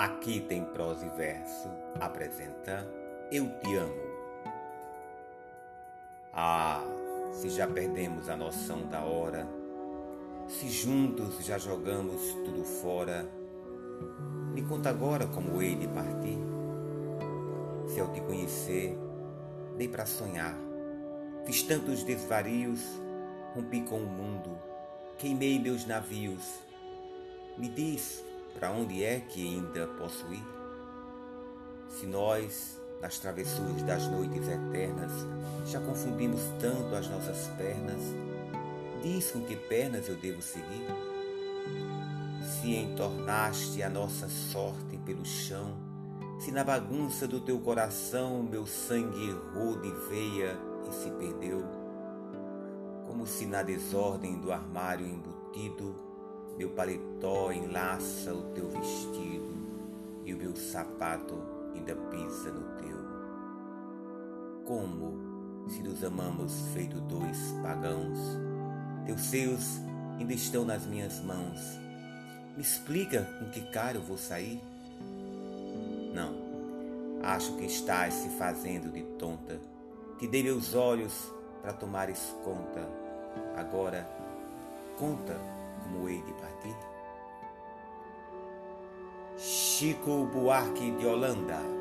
Aqui tem prosa e verso, apresenta Eu Te Amo. Ah, se já perdemos a noção da hora, se juntos já jogamos tudo fora, me conta agora como hei de partir. Se eu te conhecer, dei para sonhar, fiz tantos desvarios, rompi com o mundo, queimei meus navios. Me diz, para onde é que ainda posso ir? Se nós, nas travessuras das noites eternas, já confundimos tanto as nossas pernas, diz com que pernas eu devo seguir? Se entornaste a nossa sorte pelo chão, se na bagunça do teu coração meu sangue errou de veia e se perdeu, como se na desordem do armário embutido meu paletó enlaça o teu vestido e o meu sapato ainda pisa no teu. Como se nos amamos feito dois pagãos, teus seios ainda estão nas minhas mãos. Me explica com que cara eu vou sair? Não, acho que estás se fazendo de tonta. Te dei meus olhos para tomares conta. Agora, conta como hei de partir? Chico Buarque de Holanda